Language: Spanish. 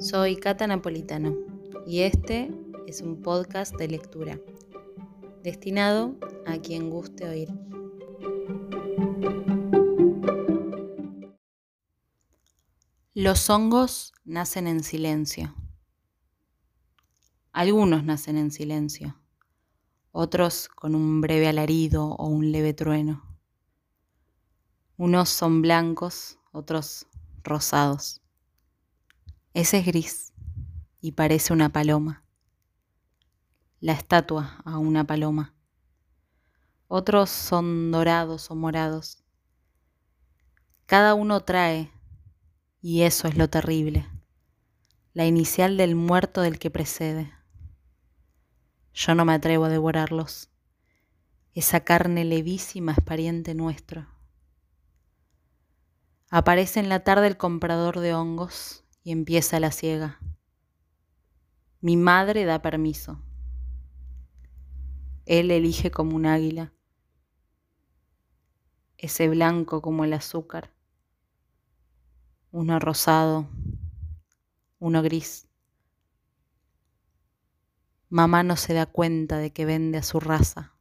Soy Cata Napolitano y este es un podcast de lectura destinado a quien guste oír. Los hongos nacen en silencio. Algunos nacen en silencio, otros con un breve alarido o un leve trueno. Unos son blancos, otros rosados. Ese es gris y parece una paloma. La estatua a una paloma. Otros son dorados o morados. Cada uno trae, y eso es lo terrible, la inicial del muerto del que precede. Yo no me atrevo a devorarlos. Esa carne levísima es pariente nuestro. Aparece en la tarde el comprador de hongos y empieza la ciega. Mi madre da permiso. Él elige como un águila, ese blanco como el azúcar, uno rosado, uno gris. Mamá no se da cuenta de que vende a su raza.